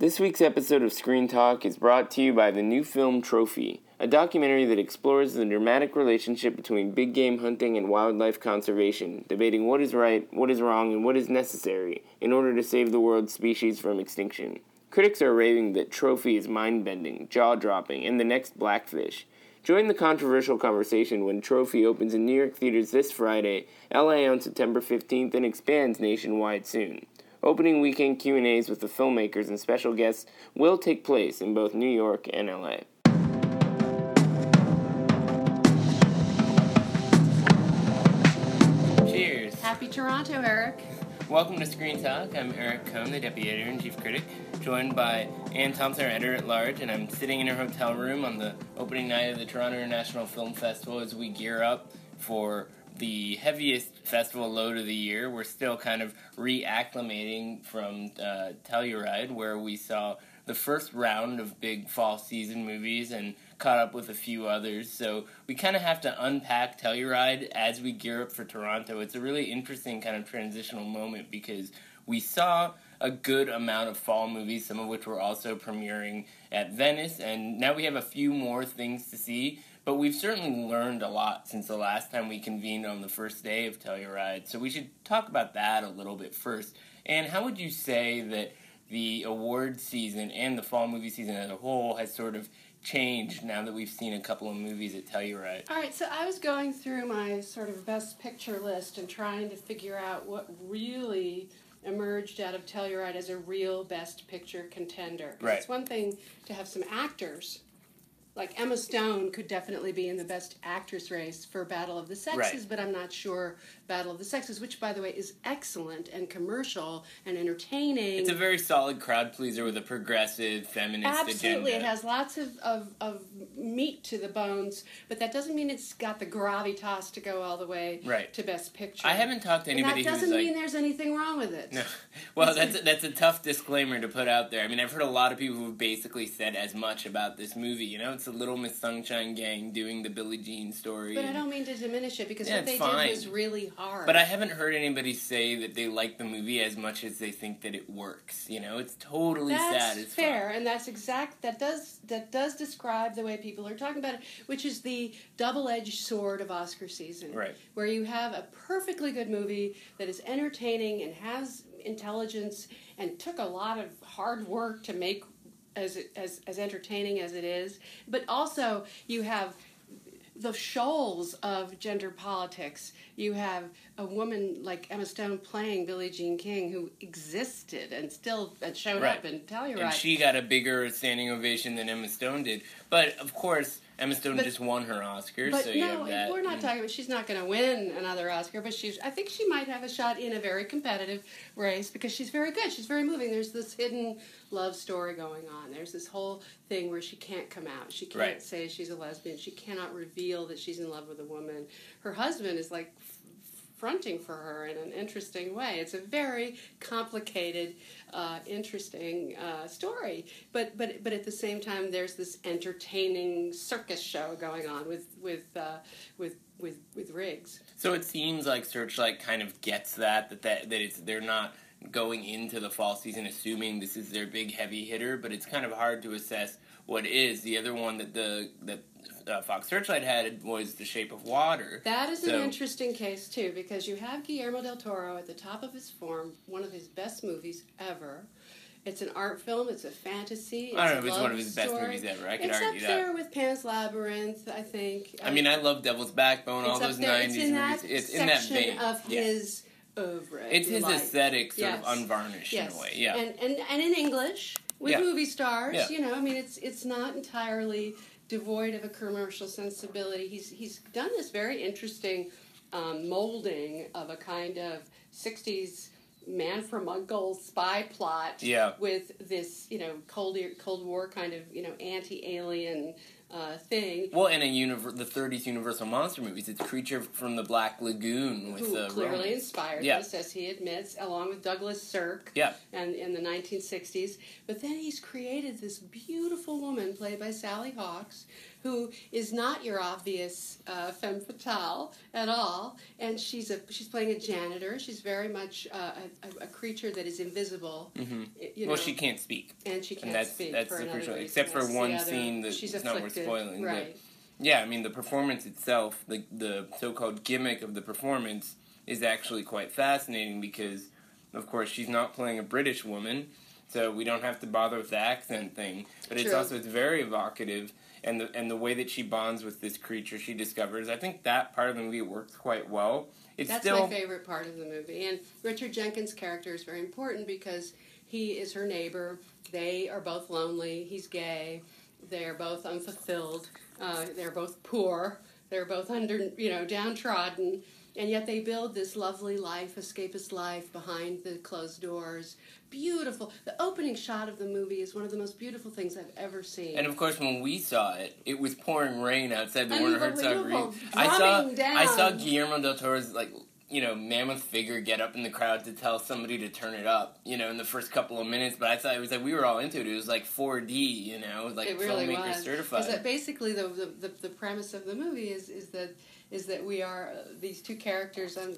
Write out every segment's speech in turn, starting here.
This week's episode of Screen Talk is brought to you by the new film Trophy, a documentary that explores the dramatic relationship between big game hunting and wildlife conservation, debating what is right, what is wrong, and what is necessary in order to save the world's species from extinction. Critics are raving that Trophy is mind bending, jaw dropping, and the next Blackfish. Join the controversial conversation when Trophy opens in New York theaters this Friday, LA on September 15th, and expands nationwide soon. Opening weekend Q&As with the filmmakers and special guests will take place in both New York and LA. Cheers. Happy Toronto, Eric. Welcome to Screen Talk. I'm Eric Kohn, the Deputy Editor and Chief Critic, joined by Ann Thompson, our Editor at Large, and I'm sitting in her hotel room on the opening night of the Toronto International Film Festival as we gear up for the heaviest festival load of the year. We're still kind of reacclimating from uh, Telluride, where we saw the first round of big fall season movies and caught up with a few others. So we kind of have to unpack Telluride as we gear up for Toronto. It's a really interesting kind of transitional moment because we saw a good amount of fall movies, some of which were also premiering at Venice, and now we have a few more things to see. But we've certainly learned a lot since the last time we convened on the first day of Telluride. So we should talk about that a little bit first. And how would you say that the award season and the fall movie season as a whole has sort of changed now that we've seen a couple of movies at Telluride? All right, so I was going through my sort of best picture list and trying to figure out what really emerged out of Telluride as a real best picture contender. Right. It's one thing to have some actors. Like Emma Stone could definitely be in the best actress race for Battle of the Sexes, Right. but I'm not sure Battle of the Sexes, which by the way is excellent and commercial and entertaining. It's a very solid crowd pleaser with a progressive feminist Absolutely, agenda. it has lots of, of, of meat to the bones, but that doesn't mean it's got the gravitas to go all the way Right. to Best Picture. I haven't talked to and anybody that doesn't like. mean there's anything wrong with it. No. Well, that's a, that's a tough disclaimer to put out there. I mean, I've heard a lot of people who've basically said as much about this movie. You know, it's the Little Miss Sunshine Gang doing the Billie Jean story. But I don't mean to diminish it because Yeah, what they fine. did was really hard. But I haven't heard anybody say that they like the movie as much as they think that it works. You know, it's totally that's satisfying. fair, and that's exact. That does that does describe the way people are talking about it, which is the double-edged sword of Oscar season. Right. where you have a perfectly good movie that is entertaining and has intelligence and took a lot of hard work to make as as as entertaining as it is, but also you have the shoals of gender politics. You have a woman like Emma Stone playing Billie Jean King who existed and still and showed Right. up in Telluride. And she got a bigger standing ovation than Emma Stone did. But of course, Emma Stone But- just won her Oscar, But so you no, we're not talking about. She's not going to win another Oscar, but she's. I think she might have a shot in a very competitive race because she's very good. She's very moving. There's this hidden love story going on. There's this whole thing where she can't come out. She can't Right. say she's a lesbian. She cannot reveal that she's in love with a woman. Her husband is like f- fronting for her in an interesting way. It's a very complicated, uh, interesting uh, story. But but but at the same time, there's this entertaining circus show going on with with uh, with with with Riggs. So it seems like Searchlight kind of gets that that that, that it's they're not going into the fall season assuming this is their big heavy hitter, but it's kind of hard to assess what is. The other one that the that uh, Fox Searchlight had was The Shape of Water. That is So- an interesting case too, because you have Guillermo del Toro at the top of his form, one of his best movies ever. It's an art film. It's a fantasy. It's I don't know it's one of his best movies ever. I could it's argue up that. there with Pan's Labyrinth, I think. I mean, I love Devil's Backbone, all it's up those there. '90s It's in movies. that It's in that section vein. of yeah. his oeuvre. It's his like. aesthetic, sort Yes. of unvarnished yes. in a way. Yeah. and and and in English with Yeah. movie stars. Yeah. You know, I mean, it's it's not entirely devoid of a commercial sensibility. He's he's done this very interesting um, molding of a kind of '60s man from Uncle spy plot. Yeah. With this, you know, Cold Cold War kind of, you know, anti-alien uh, thing. Well, in a univer- the 30s Universal Monster movies, it's Creature from the Black Lagoon with who uh, clearly Roman. inspired Yeah. this, as he admits, along with Douglas Sirk. Yeah. And in the 1960s, but then he's created this beautiful woman played by Sally Hawkins, who is not your obvious uh, femme fatale at all, and she's a she's playing a janitor. She's very much uh, a, a, creature that is invisible. Mhm. You know, Well, she can't speak. and she can't and that's- speak that's for the another crucial- except for one scene that she's not worth spoiling, but- Yeah, I mean, the performance itself, the, the so called gimmick of the performance, is actually quite fascinating because, of course, she's not playing a British woman, so we don't have to bother with the accent thing. But it's also it's very evocative, and the and the way that she bonds with this creature she discovers, I think that part of the movie works quite well. It's That's still my favorite part of the movie. And Richard Jenkins' character is very important because he is her neighbor. They are both lonely. He's gay. They are both unfulfilled. Uh, they're both poor. They're both under, you know, downtrodden. And yet they build this lovely life, escapist life behind the closed doors. Beautiful. The opening shot of the movie is one of the most beautiful things I've ever seen. And of course, when we saw it, it was pouring rain outside the Werner Herzog. Green. I saw, Drumming I saw. Guillermo del Toro's like, you know, mammoth figure get up in the crowd to tell somebody to turn it up. You know, in the first couple of minutes. But I thought it was like we were all into it. It was like 4D. You know, it was like it really filmmaker was. certified. Because basically the, the, the, the premise of the movie is, is that is that we are uh, these two characters um,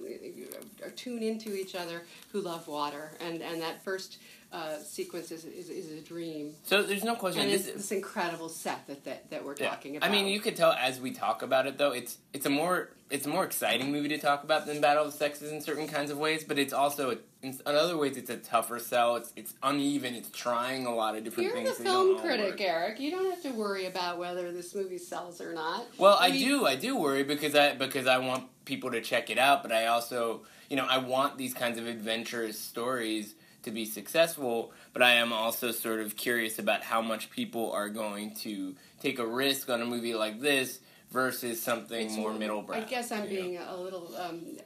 are tuned into each other who love water, and and that first uh, sequence is, is is a dream, so there's no question. and This, it's this incredible set that that, that we're yeah. talking about. I mean, you could tell as we talk about it, though. It's it's a more it's a more exciting movie to talk about than Battle of the Sexes in certain kinds of ways. But it's also in other ways it's a tougher sell. It's it's uneven. It's trying a lot of different You're things. the they don't film critic, work. Eric. You don't have to worry about whether this movie sells or not. Well, I mean, do. I do worry because I because I want people to check it out, but I also, you know, I want these kinds of adventurous stories to be successful, but I am also sort of curious about how much people are going to take a risk on a movie like this versus something It's more middle brow. I guess I'm you know? being a little. Um,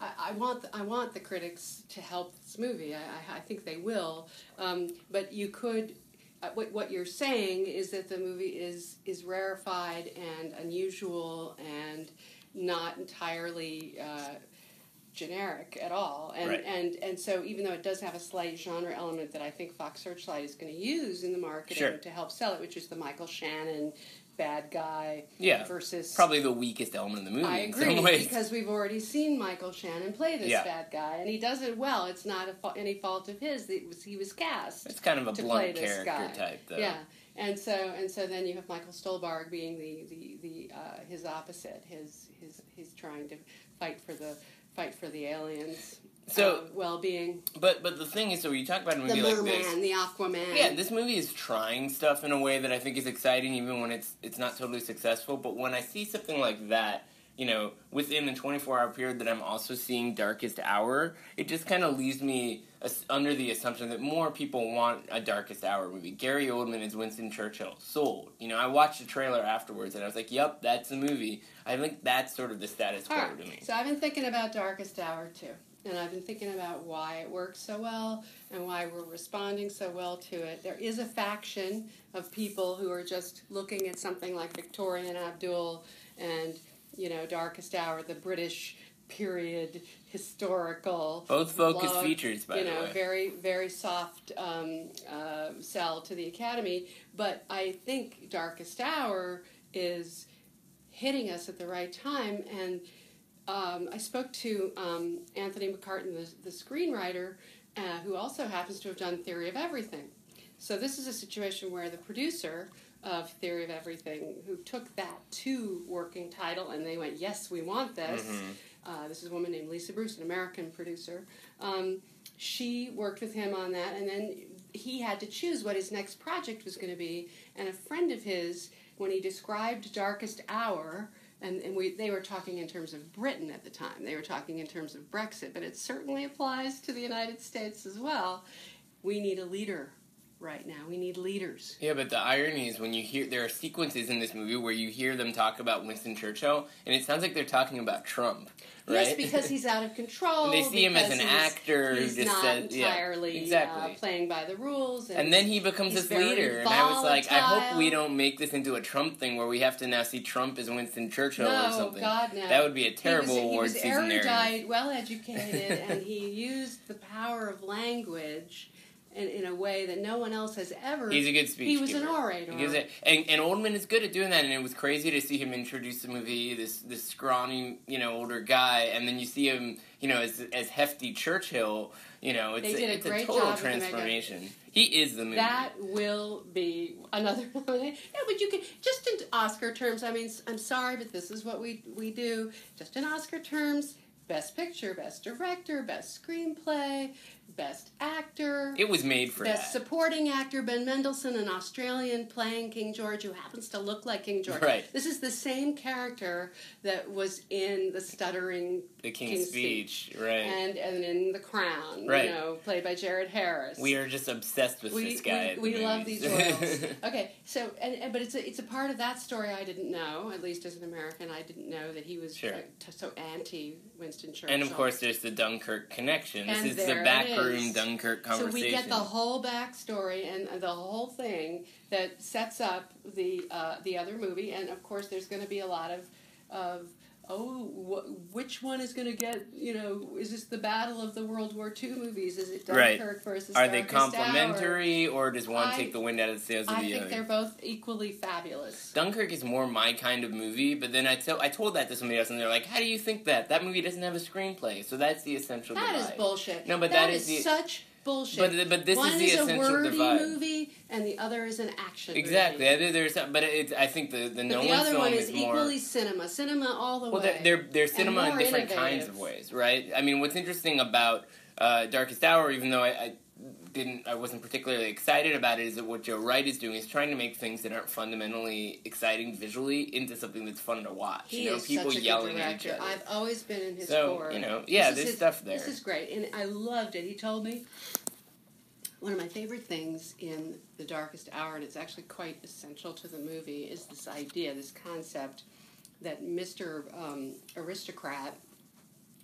I, I want I want the critics to help this movie. I, I, I think they will. Um, but you could. Uh, what, what you're saying is that the movie is is rarefied and unusual and not entirely uh, generic at all. And, Right. and and so even though it does have a slight genre element that I think Fox Searchlight is going to use in the marketing Sure. to help sell it, which is the Michael Shannon bad guy Yeah, versus probably the weakest element of the movie I in agree because we've already seen Michael Shannon play this Yeah. bad guy, and he does it well. It's not a fa- any fault of his. It was he was cast. It's kind of a blunt character guy. type, though. Yeah, and so and so then you have Michael Stuhlbarg being the the, the uh, his opposite. His his he's trying to fight for the fight for the aliens. So- uh, well being But but the thing is, so when you talk about a the movie like merman, this, the Aquaman. Yeah, this movie is trying stuff in a way that I think is exciting, even when it's it's not totally successful. But when I see something like that, you know, within the 24 hour period that I'm also seeing Darkest Hour, it just kind of leaves me under the assumption that more people want a Darkest Hour movie. Gary Oldman is Winston Churchill, sold. You know, I watched the trailer afterwards and I was like, "Yep, that's the movie." I think that's sort of the status quo right. to me. So I've been thinking about Darkest Hour too. And I've been thinking about why it works so well and why we're responding so well to it. There is a faction of people who are just looking at something like Victoria and Abdul and, you know, Darkest Hour, the British period historical. Both focus love, features, by you the know, way. very very soft um, uh, sell to the Academy. But I think Darkest Hour is hitting us at the right time. And um, I spoke to um, Anthony McCarten, the, the screenwriter, uh, who also happens to have done Theory of Everything. So this is a situation where the producer of Theory of Everything, who took that to working title, and they went, "Yes, we want this." Mm-hmm. Uh, this is a woman named Lisa Bruce, an American producer. Um, she worked with him on that, and then he had to choose what his next project was going to be. And a friend of his, when he described Darkest Hour, and, and we, they were talking in terms of Britain at the time, they were talking in terms of Brexit, but it certainly applies to the United States as well. We need a leader right now. We need leaders. Yeah, but the irony is when you hear there are sequences in this movie where you hear them talk about Winston Churchill, and it sounds like they're talking about Trump. Right? Yes, because he's out of control. they see him as an actor He's just not says, yeah, entirely exactly. uh, playing by the rules. And, And then he becomes this leader, and I was like, I hope we don't make this into a Trump thing where we have to now see Trump as Winston Churchill or no, something. God, no. That would be a terrible he was, award he was season erudite, well educated, and he used the power of language in, in a way that no one else has ever. He's a good speech. he was giver. an orator. It, and, and Oldman is good at doing that, and it was crazy to see him introduce the movie, this this scrawny, you know, older guy, and then you see him, you know, as as hefty Churchill. You know, it's did a it's great total job with the makeup. transformation. He is the movie. That will be another. yeah, but you can just in Oscar terms. I mean, I'm sorry, but this is what we we do. Just in Oscar terms, best picture, best director, best screenplay, best actor. it was made for Best that. supporting actor Ben Mendelsohn, an Australian playing King George, who happens to look like King George. Right. This is the same character that was in the stuttering the King's, King's Speech, right? and and in The Crown, Right. you know, played by Jared Harris. we are just obsessed with we, this guy. we, at the love movies. these royals. okay, so and, and but it's a, it's a part of that story I didn't know. At least as an American, I didn't know that he was Sure. so anti Winston Churchill. and of course, there's the Dunkirk connection. This And is there the backroom is. Dunkirk conversation. so we get the whole backstory and the whole thing that sets up the uh, the other movie, and of course, there's going to be a lot of of oh, wh- which one is going to get? You know, is this the battle of the World War II movies? Is it Right. Dunkirk versus Are they complementary, or does one I- take the wind out of the sails of I the other? I think they're both equally fabulous. Dunkirk is more my kind of movie, but then I tell I told that to somebody else, and they're like, "How do you think that? That movie doesn't have a screenplay." So that's the essential That is divide. bullshit. No, but that that is, is the- such bullshit. But but this One is the is a essential wordy divide. movie, and the other is an action. Exactly. movie. There's, but it's. I think the the Nolan the other one is, is more. equally cinema. Cinema all the Well, way. they're, they're, they're cinema in different innovative. kinds of ways, right? I mean, what's interesting about uh, Darkest Hour, even though I, I didn't, I wasn't particularly excited about it, is that what Joe Wright is doing is trying to make things that aren't fundamentally exciting visually into something that's fun to watch. He you know, is people such a yelling good at each director. other. I've always been in his so core. you know, yeah, This there's his- stuff there. This is great, and I loved it. He told me one of my favorite things in The Darkest Hour, and it's actually quite essential to the movie, is this idea, this concept that Mr. Um, aristocrat,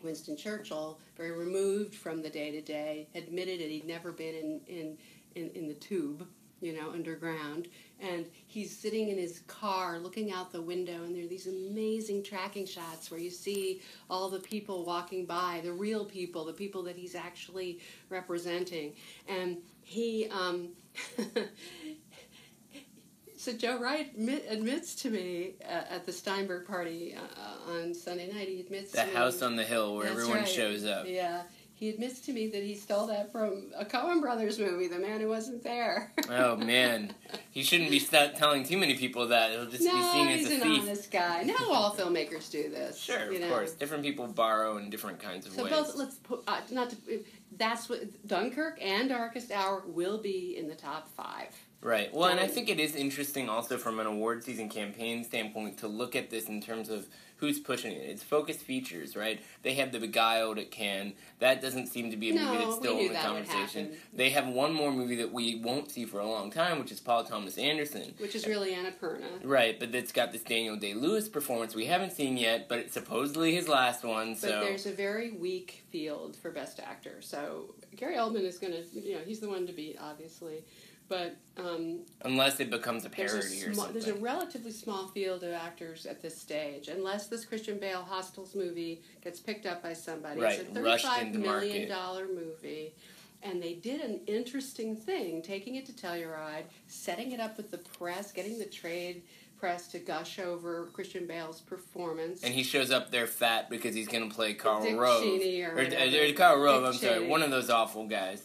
Winston Churchill, very removed from the day to day, admitted that he'd never been in, in, in, in the tube, you know, underground. And he's sitting in his car looking out the window, and there are these amazing tracking shots where you see all the people walking by, the real people, the people that he's actually representing. And he, um, so Joe Wright admit, admits to me uh, at the Steinberg party uh, on Sunday night. He admits the to me, house on the hill where everyone right. shows up. Yeah, he admits to me that he stole that from a Coen Brothers movie, The Man Who Wasn't There. Oh man, he shouldn't be st- telling too many people that. It'll just be no, seen as he's a an thief. honest guy. No, all filmmakers do this. Sure, of know. course. Different people borrow in different kinds of So ways. both let's put uh, not to. That's what Dunkirk and Darkest Hour will be in the top five. Right. Well, and I think it is interesting also from an award season campaign standpoint to look at this in terms of who's pushing it. It's Focus Features, right? They have The Beguiled at Cannes. That doesn't seem to be a No, movie that's still in the conversation. They have one more movie that we won't see for a long time, which is Paul Thomas Anderson. Which is really Annapurna. Right, but it's got this Daniel Day Lewis performance we haven't seen yet, but it's supposedly his last one. But So there's a very weak field for Best Actor. So Gary Oldman is going to, you know, he's the one to beat, obviously. But um, unless it becomes a there's, a parody or something. there's a relatively small field of actors at this stage, unless this Christian Bale Hostiles movie gets picked up by somebody. Right, It's a thirty-five million dollar movie. And they did an interesting thing, taking it to Telluride, setting it up with the press, getting the trade press to gush over Christian Bale's performance. and he shows up there fat because he's going to play Karl Dick Rove. Cheney or or, or Karl Rove, Dick I'm sorry. Cheney. One of those awful guys.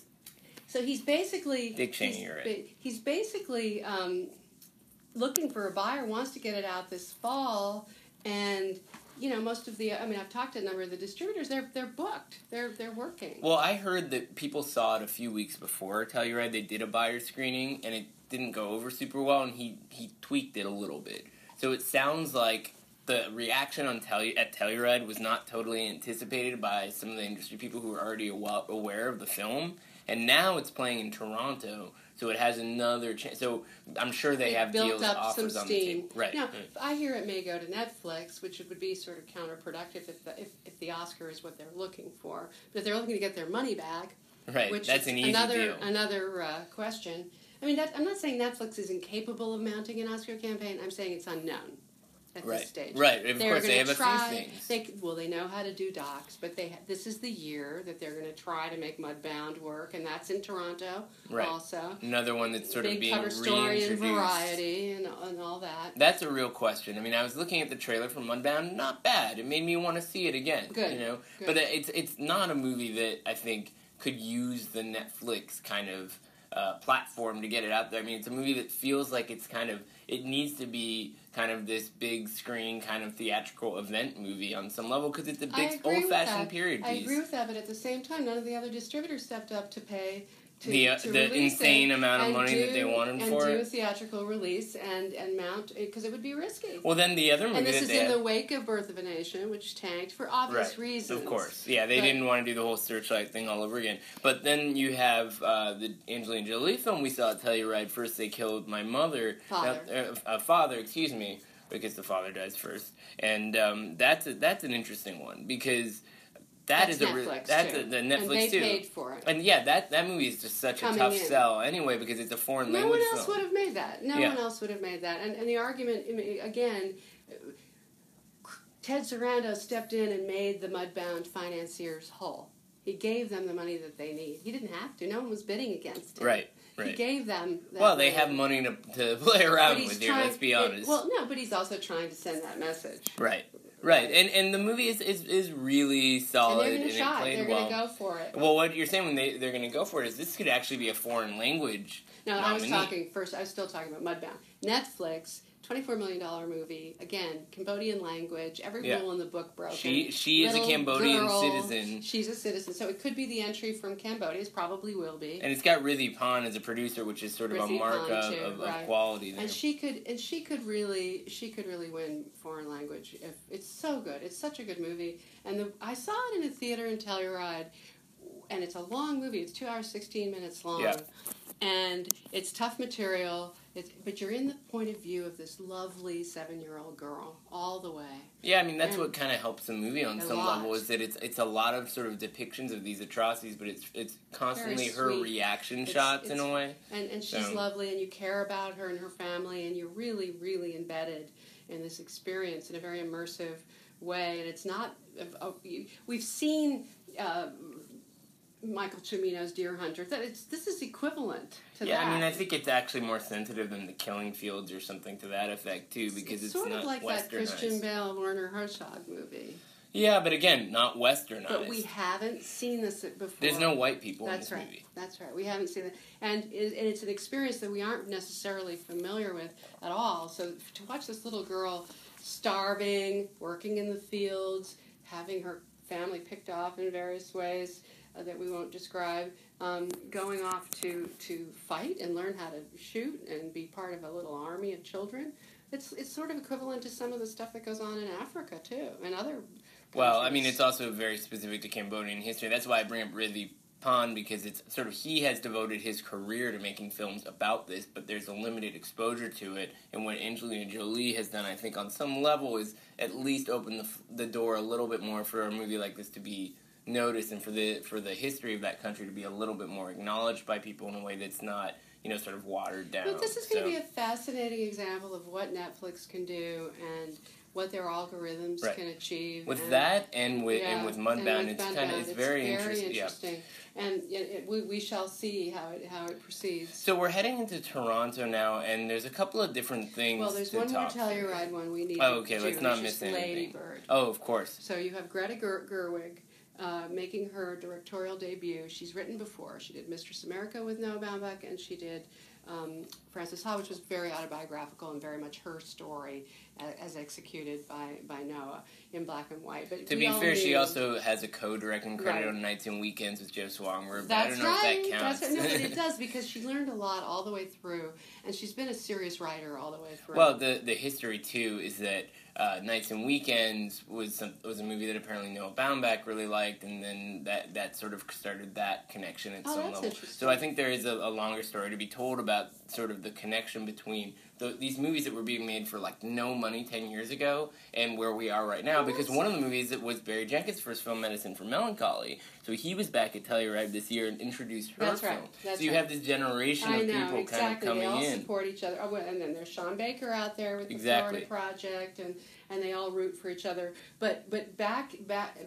So he's basically Dick Cheney, He's, right. he's basically um, looking for a buyer, wants to get it out this fall, and you know most of the. I mean, I've talked to a number of the distributors. They're they're booked. They're they're working. Well, I heard that people saw it a few weeks before Telluride. They did a buyer screening, and it didn't go over super well, and he, he tweaked it a little bit. So it sounds like the reaction on Tellu- at Telluride was not totally anticipated by some of the industry people who were already awa- aware of the film. And now it's playing in Toronto, so it has another chance. So I'm sure they It have built deals up offers some on the steam. Right. Now, right. I hear it may go to Netflix, which would be sort of counterproductive if the, if, if the Oscar is what they're looking for. But if they're looking to get their money back, Right. which That's is an easy another deal. another uh, question. I mean, that, I'm not saying Netflix is incapable of mounting an Oscar campaign. I'm saying it's unknown at Right. this stage. Right. Of They're course, they have a try, few things. They, well, they know how to do docs, but they ha- this is the year that they're going to try to make Mudbound work, and that's in Toronto Right. also. Another one that's sort Big of being cover story and variety and, and all that. That's a real question. I mean, I was looking at the trailer for Mudbound. Not bad. It made me want to see it again. Good, You know, good. but it's it's not a movie that I think could use the Netflix kind of uh, platform to get it out there. I mean, it's a movie that feels like it's kind of it needs to be kind of this big screen kind of theatrical event movie on some level because it's a big old fashioned period period I agree with that, but at the same time, none of the other distributors stepped up to pay to, The, uh, to the insane it amount of and money that they wanted and for do a theatrical release and and mount because it would be risky. well, then the other movie and this is in had, the wake of Birth of a Nation, which tanked for obvious Right, reasons. Of course, yeah, they But- didn't want to do the whole searchlight thing all over again. But then you have uh, the Angelina Jolie film we saw at Telluride. First, they killed my mother, Father. uh, uh, father, excuse me, because the father dies first, and um, that's a, that's an interesting one because that That's is a re- that's too. a, the and Netflix they too. paid for it. And yeah, that that movie is just such a tough in. sell anyway because it's a foreign No language No one else film. would have made that. No Yeah. one else would have made that. And, and the argument, again, Ted Sarandos stepped in and made the mudbound financiers whole. He gave them the money that they need. He didn't have to. No one was bidding against him. Right, Right. He gave them. Well, they money. have money to, to play around with here. Let's be it- honest. well, no, but he's also trying to send that message. right, right, and and the movie is is, is really solid and they're going and to it played They're well. going to go for it. Well, what you're saying when they they're going to go for it is this could actually be a foreign language. No, I was talking first. I was still talking about Mudbound. Netflix, twenty-four million dollar movie. Again, Cambodian language. Every Yeah. rule in the book broken. She she is a Cambodian girl, citizen, She's a citizen, so it could be the entry from Cambodia. It probably will be. and it's got Rithy Panh as a producer, which is sort of Rithy a mark of, of, of quality there. and she could, and she could really, she could really win foreign language. If it's so good, it's such a good movie. And the, I saw it in a theater in Telluride, and it's a long movie. It's two hours sixteen minutes long, Yeah. and it's tough material. It's, but you're in the point of view of this lovely seven-year-old girl all the way. yeah, I mean that's and- what kind of helps the movie on some lot. level is that it's it's a lot of sort of depictions of these atrocities, but it's it's constantly her reaction It's- shots in a way. And, and she's So- lovely, and you care about her and her family, and you're really, really embedded in this experience in a very immersive way. And it's not, uh, we've seen uh, Michael Cimino's Deer Hunter. That it's this is equivalent to Yeah, that. I mean, I think it's actually more sensitive than the Killing Fields or something to that effect too, because it's, sort not of like that. Christian Bale Werner Herzog movie. Yeah, but again, not westernized. But we haven't seen this before. There's no white people in That's this right. movie. That's right. We haven't seen it, and it, and it's an experience that we aren't necessarily familiar with at all. So to watch this little girl starving, working in the fields, having her family picked off in various ways uh, that we won't describe, um, going off to to fight and learn how to shoot and be part of a little army of children. It's it's sort of equivalent to some of the stuff that goes on in Africa too, and other. Well, I mean, it's also very specific to Cambodian history. That's why I bring up Rithy Panh because it's sort of he has devoted his career to making films about this, but there's a limited exposure to it. And what Angelina Jolie has done, I think, on some level, is at least open the, the door a little bit more for a movie like this to be noticed and for the for the history of that country to be a little bit more acknowledged by people in a way that's not you know sort of watered down. But this is going So- to be a fascinating example of what Netflix can do and what their algorithms Right. can achieve. with and, that and with yeah, and with and Mudbound, with it's kind of Mudbound, it's very, interesting. Yeah. interesting. And it, it, we, we shall see how it how it proceeds. So we're heading into Toronto now, and there's a couple of different things. well, there's to one more. Telluride one we need. Oh, okay, do, let's not miss is anything. Lady Bird. Oh, of course. So you have Greta Ger- Gerwig uh, making her directorial debut. She's written before. She did Mistress America with Noah Baumbach, and she did um, Frances Ha, which was very autobiographical and very much her story a- as executed by, by Noah in black and white. But To be fair, she also has a co-directing credit Right. on Nights and Weekends with Joe I That's don't know right. if that counts. That's right. No, but it does because she learned a lot all the way through, and she's been a serious writer all the way through. well, the the history too is that uh, Nights and Weekends was some, was a movie that apparently Noah Baumbach really liked, and then that that sort of started that connection at Oh, some level. So I think there is a, a longer story to be told about sort of the connection between the, these movies that were being made for like no money ten years ago and where we are right now. Because one of the movies that was Barry Jenkins' first film, Medicine for Melancholy. So he was back at Telluride this year and introduced her That's film. right. That's so you right. have this generation I of know people exactly. kind of they all in. support each other. Oh, and then there's Sean Baker out there with the Exactly. Florida Project, and and they all root for each other. But but back back.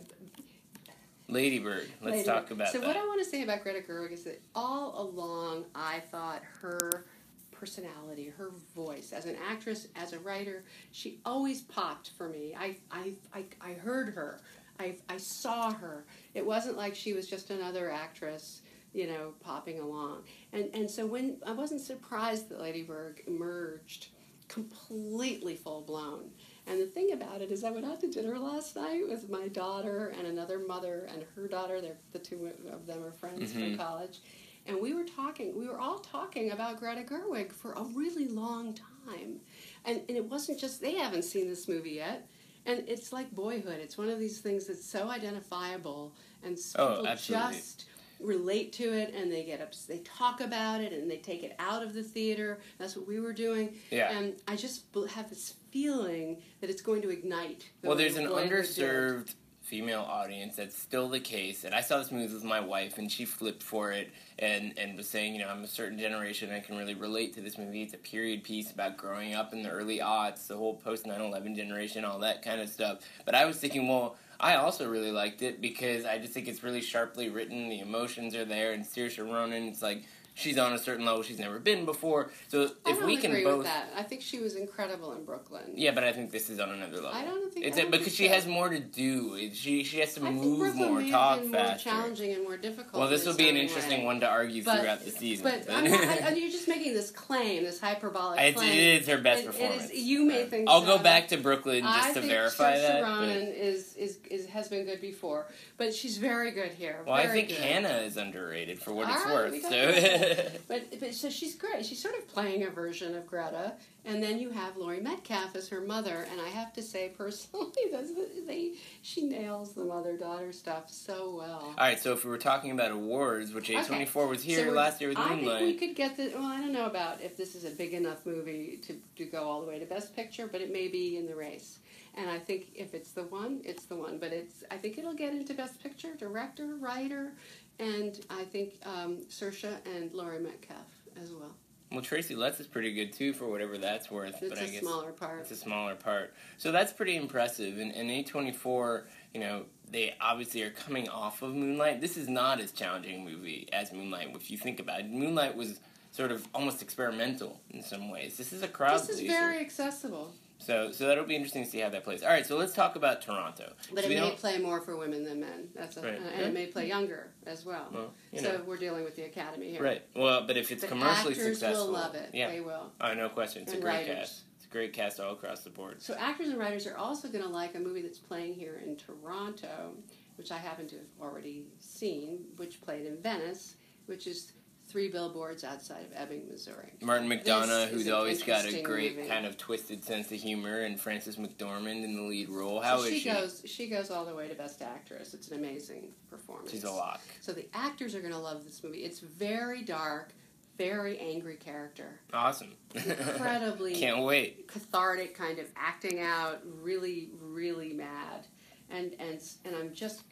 Ladybird. Let's Lady- talk about so that. what I want to say about Greta Gerwig is that all along I thought her personality, her voice as an actress, as a writer, she always popped for me. I I I, I heard her. I I saw her. It wasn't like she was just another actress. You know, popping along, and and so when I wasn't surprised that Lady Bird emerged completely full blown. And the thing about it is, I went out to dinner last night with my daughter and another mother and her daughter. They're the two of them are friends Mhm. from college, and we were talking. We were all talking about Greta Gerwig for a really long time, and and it wasn't just they haven't seen this movie yet. And it's like boyhood. It's one of these things that's so identifiable, and Oh, people just relate to it, and they get ups. They talk about it, and they take it out of the theater. That's what we were doing. Yeah. And I just have this feeling that it's going to ignite. the Well, there's an underserved female audience that's still the case, and I saw this movie with my wife, and she flipped for it and and was saying, you know, I'm a certain generation, I can really relate to this movie. It's a period piece about growing up in the early aughts, the whole post 9/11 generation, all that kind of stuff. But I was thinking, well. I also really liked it because I just think it's really sharply written. The emotions are there, and Saoirse Ronan, it's like she's on a certain level she's never been before. So I if we can agree both, with that. I think she was incredible in Brooklyn. yeah, but I think this is on another level. I don't think It's a, don't because think she so. has more to do. She she has to I move more, talk been more faster. challenging and more difficult. Well, this will be an interesting way. one to argue But- throughout the season. But I, you're just making this claim, this hyperbolic It's- claim. it is her best It- it performance. is- you may think I'll so. go back to Brooklyn just to verify Saoirse that. but- Ronan is, is, is has been good before, but she's very good here. well, I think good. Hanna is underrated for what it's worth. So. But but so she's great. She's sort of playing a version of Greta, and then you have Laurie Metcalf as her mother. And I have to say, personally, they she nails the mother daughter stuff so well. All right, so if we were talking about awards, which A24 was here So last year with I think we could get the. Well, I don't know about if this is a big enough movie to, to go all the way to Best Picture, but it may be in the race. And I think if it's the one, it's the one. But it's. I think it'll get into Best Picture, director, writer, and I think um, Saoirse and Laurie Metcalf as well. Well, Tracy Letts is pretty good too for whatever that's worth. It's but a I guess smaller part. It's a smaller part. So that's pretty impressive. And, and A24, you know, they obviously are coming off of Moonlight. This is not as challenging a movie as Moonlight, if you think about it. Moonlight was sort of almost experimental in some ways. This is a crowd This is pleaser. very accessible, So, so that'll be interesting to see how that plays. All right, so let's talk about Toronto. but So it may don't- play more for women than men. That's a, Right. and it may play younger as well. Well, so know. we're dealing with the Academy here. Right. Well, but if it's But commercially actors successful, will love it. Yeah. They will. Oh, no question. It's And a great writers. cast. It's a great cast all across the board. So actors and writers are also going to like a movie that's playing here in Toronto, which I happen to have already seen, which played in Venice, which is three billboards outside of Ebbing, Missouri. Martin McDonagh, who's always got a great movie. kind of twisted sense of humor, and Frances McDormand in the lead role. How so is she, she? goes she goes all the way to best actress. It's an amazing performance. She's a lock. So the actors are going to love this movie. It's very dark, very angry character. Awesome. Incredibly Can't wait. cathartic kind of acting out really really mad and and and i'm just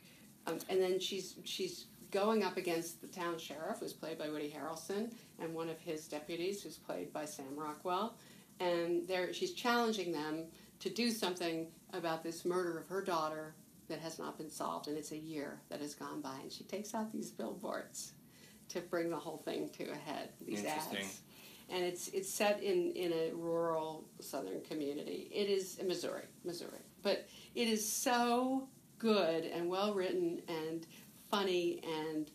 um, and then she's she's going up against the town sheriff who's played by woody harrelson and one of his deputies who's played by sam rockwell. And there she's challenging them to do something about this murder of her daughter that has not been solved and it's a year that has gone by and she takes out these billboards to bring the whole thing to a head these ads. And it's it's set in in a rural southern community. It is in Missouri, Missouri, but it is so good and well written and funny and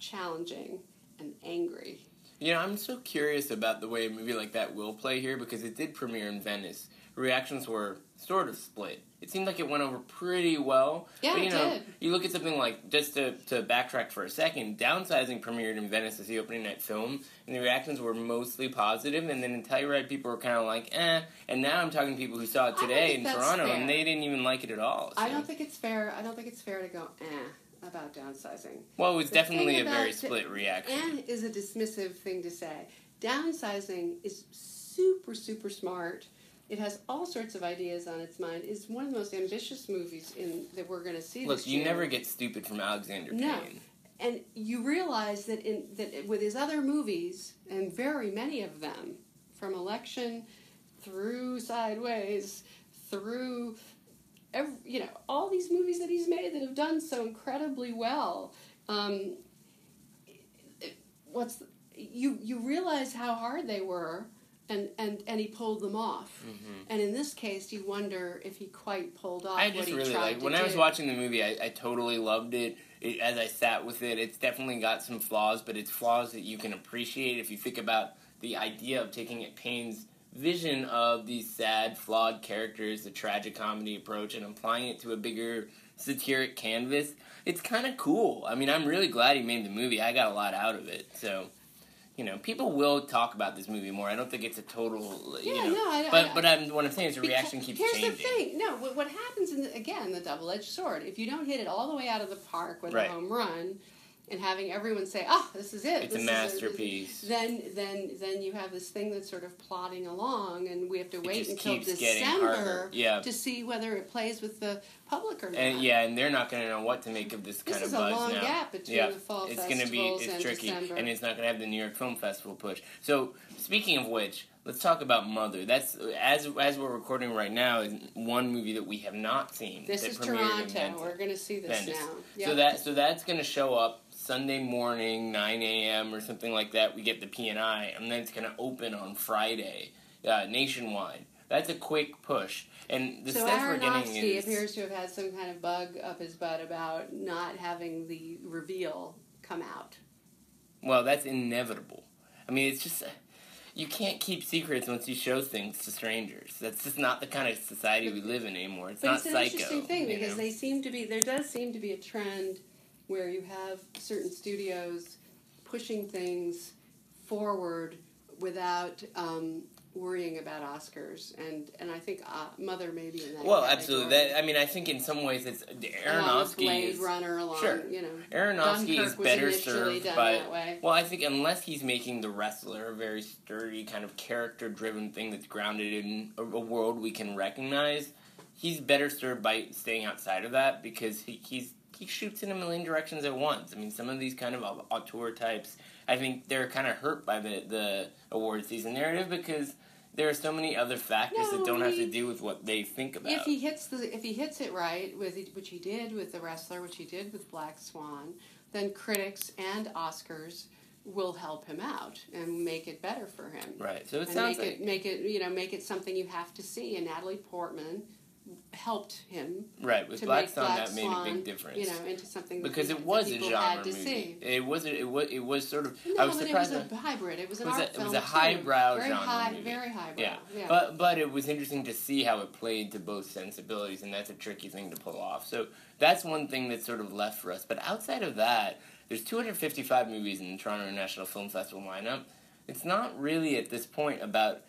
challenging and angry. You know, I'm so curious about the way a movie like that will play here because it did premiere in Venice. Reactions were sort of split. It seemed like it went over pretty well. Yeah, but, you it know, did. you look at something like just to, to backtrack for a second, downsizing premiered in Venice as the opening night film, and the reactions were mostly positive, and then in Telluride people were kind of like, eh. And now I'm talking to people who saw it today in Toronto, fair. and they didn't even like it at all. I don't think it's fair. I don't think it's fair to go eh about downsizing. Well, it was The definitely a very split reaction. And is a dismissive thing to say. Downsizing is super, super smart. It has all sorts of ideas on its mind. It's one of the most ambitious movies in that we're going to see Look, you year. never get stupid from Alexander No. Payne. and you realize that in that with his other movies, and very many of them, from Election through Sideways, through every, you know all these movies that he's made that have done so incredibly well. Um, it- what's the, you you realize how hard they were. And, and, and he pulled them off. And in this case, you wonder if he quite pulled off Mm-hmm. I what just he really tried like when I was watching the movie. I, I totally loved it. it. As I sat with it, it's definitely got some flaws, but it's flaws that you can appreciate if you think about the idea of taking it Payne's vision of these sad, flawed characters, the tragic comedy approach, and applying it to a bigger satiric canvas. It's kind of cool. I mean, I'm really glad he made the movie. I got a lot out of it. So. You know, people will talk about this movie more. I don't think it's a total. You Yeah, know, no, I- but I- but I'm, what I'm saying is the reaction keeps here's changing. the thing. No, what, what happens in the, again the double-edged sword. If you don't hit it all the way out of the park with Right. a home run, and having everyone say, "Oh, this is it," It's this a is masterpiece. then then then you have this thing that's sort of plodding along, and we have to wait until December. Yeah. to see whether it plays with the public or not. And yeah, and they're not going to know what to make of this This kind is of a buzz long now. gap between yeah, the fall it's gonna be it's and tricky, December. and it's not going to have the New York Film Festival push. So speaking of which, let's talk about Mother. That's as as we're recording right now is one movie that we have not seen. this is Toronto. We're going to see this Venice. now. So that so that's going to show up Sunday morning, nine a.m. or something like that. We get the P and then it's going to open on Friday uh, nationwide. That's a quick push, and the so sense we're getting is appears to have had some kind of bug up his butt about not having the reveal come out. Well, that's inevitable. I mean, it's just you can't keep secrets once you show things to strangers. That's just not the kind of society we live in anymore. It's But not it's an psycho. interesting thing you because know? they seem to be there does seem to be a trend where you have certain studios pushing things forward without um, worrying about Oscars, and and I think uh, Mother may be in that. well, category. absolutely. That I mean, I think in some ways it's with Aronofsky Blade is Runner, along Sure. you know, Aronofsky Dunkirk is better served by. Well, I think unless he's making the wrestler a very sturdy kind of character-driven thing that's grounded in a, a world we can recognize, he's better served by staying outside of that because he, he's he shoots in a million directions at once. I mean, some of these kind of au- auteur types, I think they're kind of hurt by the the award season narrative because there are so many other factors No, that don't have to do with what they think about. If he hits the if he hits it right with which he did with the wrestler, which he did with Black Swan, then critics and Oscars will help him out and make it better for him. right. So it and sounds make like it make it you know make it something you have to see. And Natalie Portman helped him right with Black Swan Black that made Swan, a big difference. you know, into something because that, it was a genre movie. see. It wasn't. it was it was sort of. No, I was surprised. it was a hybrid. It was an it was art a- it was a highbrow very genre high, movie. very highbrow. yeah. yeah. but but it was interesting to see how it played to both sensibilities, and that's a tricky thing to pull off. So that's one thing that's sort of left for us. But outside of that, there's 255 movies in the Toronto International Film Festival lineup. It's not really at this point about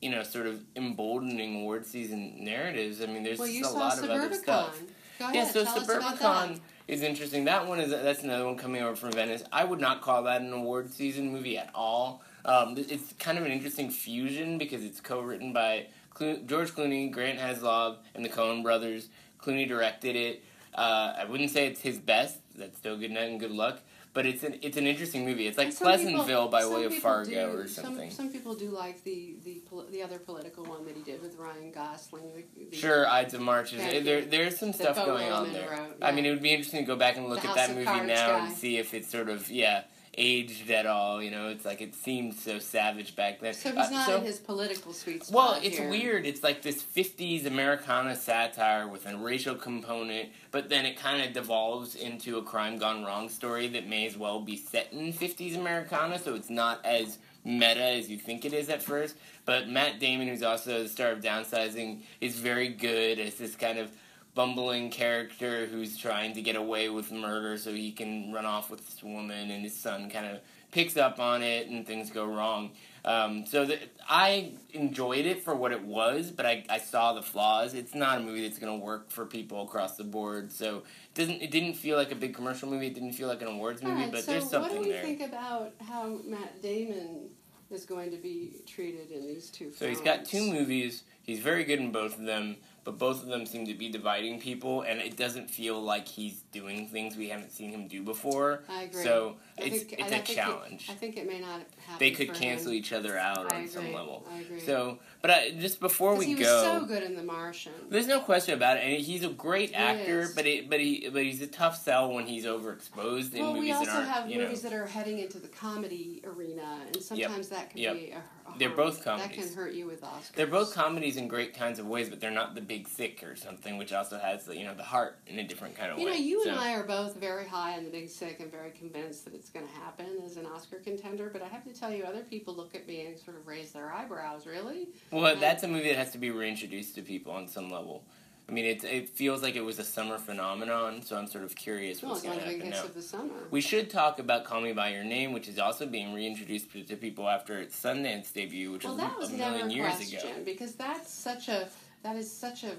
you know sort of emboldening award season narratives. I mean, there's well, just a lot of other stuff. Ahead, Yeah, so. Suburbicon is interesting. That one is that's another one coming over from Venice. I would not call that an award season movie at all. Um, it's kind of an interesting fusion because it's co-written by Clo- George Clooney, Grant Heslov, and the Coen brothers. Clooney directed it. Uh, I wouldn't say it's his best. That's still good night and good luck. But it's an it's an interesting movie. It's like Pleasantville people- by way of Fargo do- or something. Some, some people do like the the the other political one that he did with Ryan Gosling. The, the, Sure, Ides of March. Is, there, there's some stuff going on there. wrote, I mean, it would be interesting to go back and look The at House that movie now guy. and see if it's sort of yeah, aged at all. You know, it's like it seemed so savage back then. So he's Uh, not so- in his political sweet spot. well, it's here. weird. It's like this 50s Americana satire with a racial component, but then it kind of devolves into a crime gone wrong story that may as well be set in 50s Americana, so it's not as meta as you think it is at first. But Matt Damon, who's also the star of Downsizing, is very good as this kind of bumbling character who's trying to get away with murder so he can run off with this woman, and his son kind of picks up on it, and things go wrong. Um, so the, I enjoyed it for what it was, but I, I saw the flaws. It's not a movie that's going to work for people across the board. So it doesn't it didn't feel like a big commercial movie. It didn't feel like an awards movie, right, but so there's something there. what do we there. think about how Matt Damon is going to be treated in these two films? So he's got two movies. He's very good in both of them, but both of them seem to be dividing people, and it doesn't feel like he's doing things we haven't seen him do before. I agree. So I it's think- it's I a think it- challenge. I think it may not happen. they could cancel him. each other out I on some level. I agree. So, but I, just before we he was go, so good in The Martian. There's no question about it, and he's a great He actor. is. But it, but he, but he's a tough sell when he's overexposed in well, movies we also have you know, movies that are heading into the comedy arena, and sometimes that can Yep. be. A They're both That comedies. can hurt you with Oscars. they're both comedies in great kinds of ways, but they're not the big sick or something, which also has the, you know the heart in a different kind of You way. know, you So- and I are both very high on the Big Sick and very convinced that it's going to happen as an Oscar contender. But I have to tell you, other people look at me and sort of raise their eyebrows. Really? Well, that's a movie that has to be reintroduced to people on some level. I mean, it it feels like it was a summer phenomenon, so I'm sort of curious Well, what's going to happen now. of the summer. We should talk about Call Me by Your Name, which is also being reintroduced to people after its Sundance debut, which well, was that was a never million a years question ago. because that's such a that is such a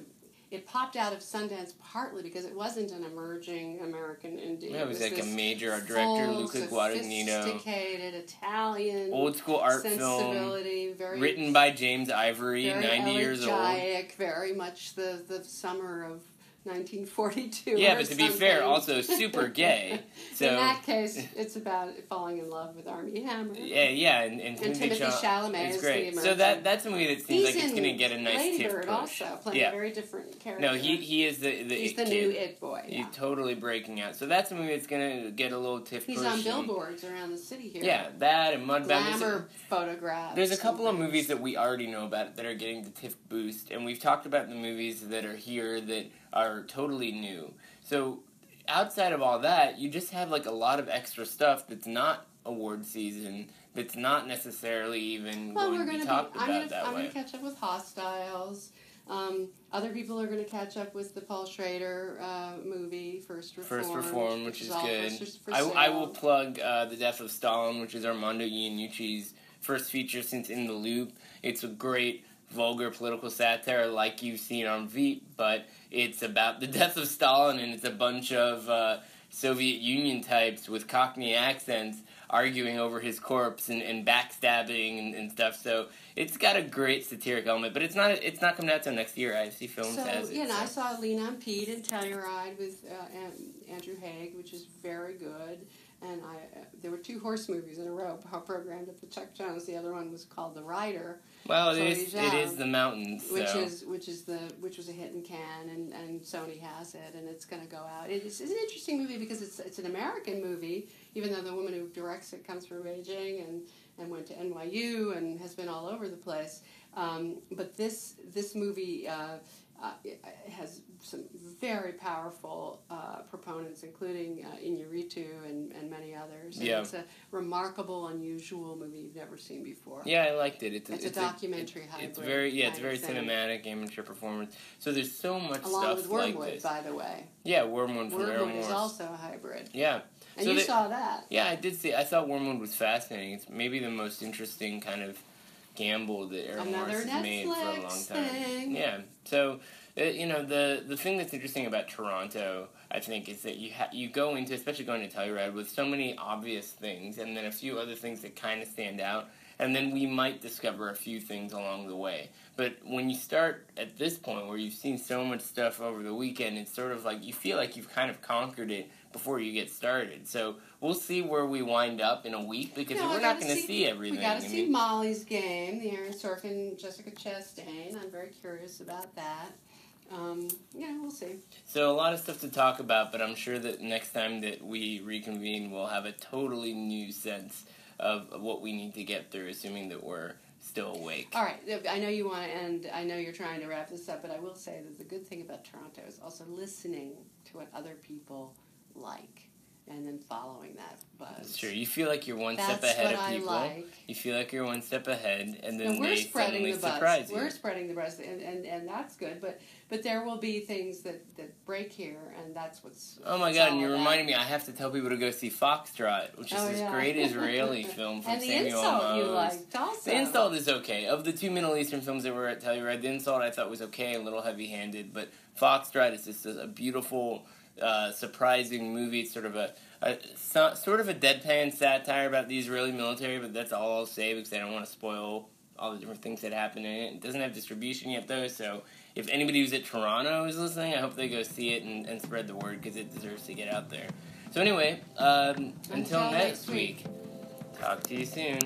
it popped out of Sundance partly because it wasn't an emerging American indie. Yeah, it was like a major art director, full, Luca Guadagnino. sophisticated Italian Old school art film, very written by James Ivory, 90 years old. very much the the summer of 1942. Yeah, but to be fair, also super gay. So in that case, it's about falling in love with Armie Hammer. yeah, yeah, and, and, And Timothée Chalamet is great. so that that's a movie that seems He's like it's going to get a nice Lady tip Bird push. also playing yeah. a very different character. No, he he is the the he's it the kid. new it boy. He's totally breaking out. So that's a movie that's going to get a little TIFF boost. He's push. on and- billboards around the city here. Yeah, that and Mudbound. There's glamour photographs. There's a couple of movies that we already know about that are getting the TIFF boost, and we've talked about the movies that are here that are totally new. So outside of all that, you just have like a lot of extra stuff that's not award season, that's not necessarily even Well, going we're to be going to. talked I'm about going that to. I'm way. going to catch up with Hostiles. Um, other people are going to catch up with the Paul Schrader uh, movie, First Reform. First Reform, which, is all good. I, I will plug uh, The Death of Stalin, which is Armando Iannucci's first feature since In the Loop. It's a great vulgar political satire like you've seen on Veep, but it's about the death of Stalin and it's a bunch of uh, Soviet Union types with Cockney accents arguing over his corpse and, and backstabbing and, and stuff. So it's got a great satiric element, but it's not it's not coming out till next year. I see Films as. So, has it. you know, I saw Lean on Pete and Telluride with uh, An- Andrew Haigh, which is very good. And I, uh, there were two horse movies in a row pro- programmed at the Chuck Jones. The other one was called The Rider, Well, it is it Zhao, is the mountains. which is which is the which was a hit in Cannes, and, and Sony has it, and it's going to go out. It's, it's an interesting movie because it's it's an American movie, even though the woman who directs it comes from Beijing and, and went to NYU and has been all over the place. Um, but this this movie uh, uh, it has some very powerful uh, proponents, including uh, Iñárritu and, and many others. And Yeah. it's a remarkable, unusual movie you've never seen before. Yeah, I liked it. It's a, It's a it's documentary It's hybrid very yeah, it's very cinematic, amateur performance. So there's so much Along stuff with Wormwood, like this. by the way. Yeah, Wormwood from Wormwood is also a hybrid. Yeah, And So you saw that. yeah, I did see. I thought Wormwood was fascinating. It's maybe the most interesting kind of gamble that Errol Another Morris has made for a long time. thing. Yeah. So uh, you know the the thing that's interesting about Toronto, I think, is that you ha- you go into, especially going to Telluride, with so many obvious things, and then a few other things that kind of stand out, and then we might discover a few things along the way. But when you start at this point, where you've seen so much stuff over the weekend, it's sort of like you feel like you've kind of conquered it before you get started. So we'll see where we wind up in a week because No, we're not going to see, everything. We got to I see mean, Molly's game, the Aaron Sorkin, Jessica Chastain. I'm very curious about that. Um, yeah, we'll see. So a lot of stuff to talk about, but I'm sure that next time that we reconvene, we'll have a totally new sense of, of what we need to get through, assuming that we're still awake. All right, I know you want to end. I know you're trying to wrap this up, but I will say that the good thing about Toronto is also listening to what other people like and then following that buzz. Sure, you feel like you're one That's step ahead of people. Like. You feel like you're one step ahead, and then And we're they spreading suddenly the buzz. surprise you. We're spreading the buzz, and, and, and that's good. But but there will be things that, that break here, and that's what's. Oh my god, and you're about. reminding me, I have to tell people to go see Foxtrot, which is Oh, this yeah. great Israeli film from and the Samuel insult you liked also. The insult is okay. Of the two Middle Eastern films that were at Telluride, the insult I thought was okay, a little heavy handed, but Foxtrot is just a, a beautiful, uh, surprising movie. It's sort of a, a so, sort of a deadpan satire about the Israeli military, but that's all I'll say because I don't want to spoil all the different things that happen in it. It doesn't have distribution yet, though, so if anybody who's at Toronto is listening, I hope they go see it and, and spread the word because it deserves to get out there. So, anyway, um, until, Until next next week. week, talk to you soon.